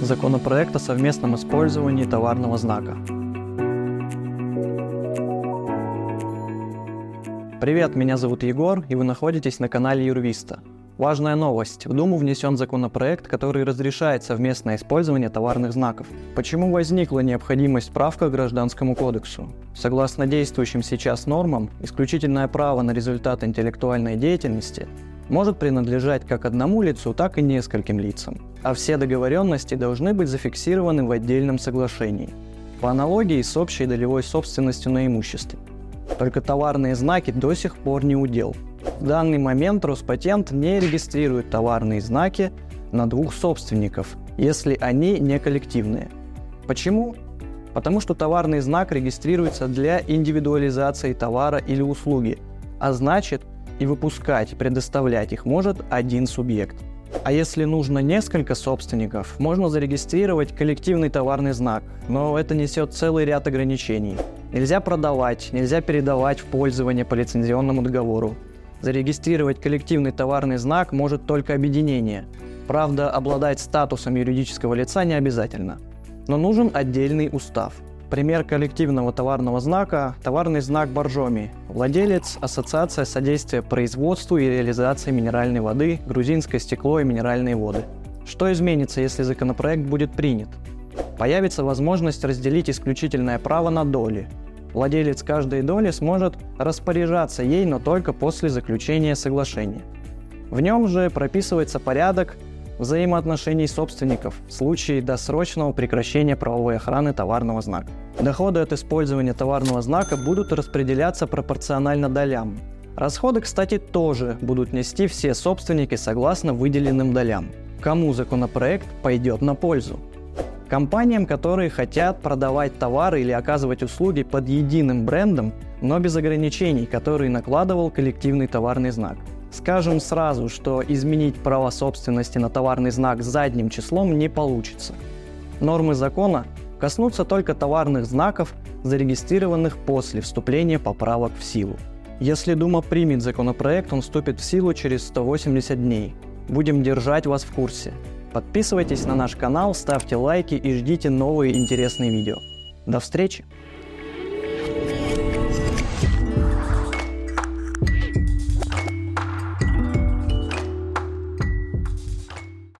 законопроект о совместном использовании товарного знака. Привет, меня зовут Егор, и вы находитесь на канале Юрвиста. Важная новость. В Думу внесен законопроект, который разрешает совместное использование товарных знаков. Почему возникла необходимость справка к Гражданскому кодексу? Согласно действующим сейчас нормам, исключительное право на результат интеллектуальной деятельности может принадлежать как одному лицу, так и нескольким лицам, а все договоренности должны быть зафиксированы в отдельном соглашении. По аналогии с общей долевой собственностью на имущество. Только товарные знаки до сих пор не удел – в данный момент Роспатент не регистрирует товарные знаки на двух собственников, если они не коллективные. Почему? Потому что товарный знак регистрируется для индивидуализации товара или услуги, а значит и выпускать, предоставлять их может один субъект. А если нужно несколько собственников, можно зарегистрировать коллективный товарный знак, но это несет целый ряд ограничений. Нельзя продавать, нельзя передавать в пользование по лицензионному договору, Зарегистрировать коллективный товарный знак может только объединение. Правда, обладать статусом юридического лица не обязательно. Но нужен отдельный устав. Пример коллективного товарного знака – товарный знак Боржоми. Владелец – Ассоциация содействия производству и реализации минеральной воды, грузинское стекло и минеральные воды. Что изменится, если законопроект будет принят? Появится возможность разделить исключительное право на доли, Владелец каждой доли сможет распоряжаться ей, но только после заключения соглашения. В нем же прописывается порядок взаимоотношений собственников в случае досрочного прекращения правовой охраны товарного знака. Доходы от использования товарного знака будут распределяться пропорционально долям. Расходы, кстати, тоже будут нести все собственники согласно выделенным долям. Кому законопроект пойдет на пользу? Компаниям, которые хотят продавать товары или оказывать услуги под единым брендом, но без ограничений, которые накладывал коллективный товарный знак. Скажем сразу, что изменить право собственности на товарный знак задним числом не получится. Нормы закона коснутся только товарных знаков, зарегистрированных после вступления поправок в силу. Если Дума примет законопроект, он вступит в силу через 180 дней. Будем держать вас в курсе. Подписывайтесь на наш канал, ставьте лайки и ждите новые интересные видео. До встречи!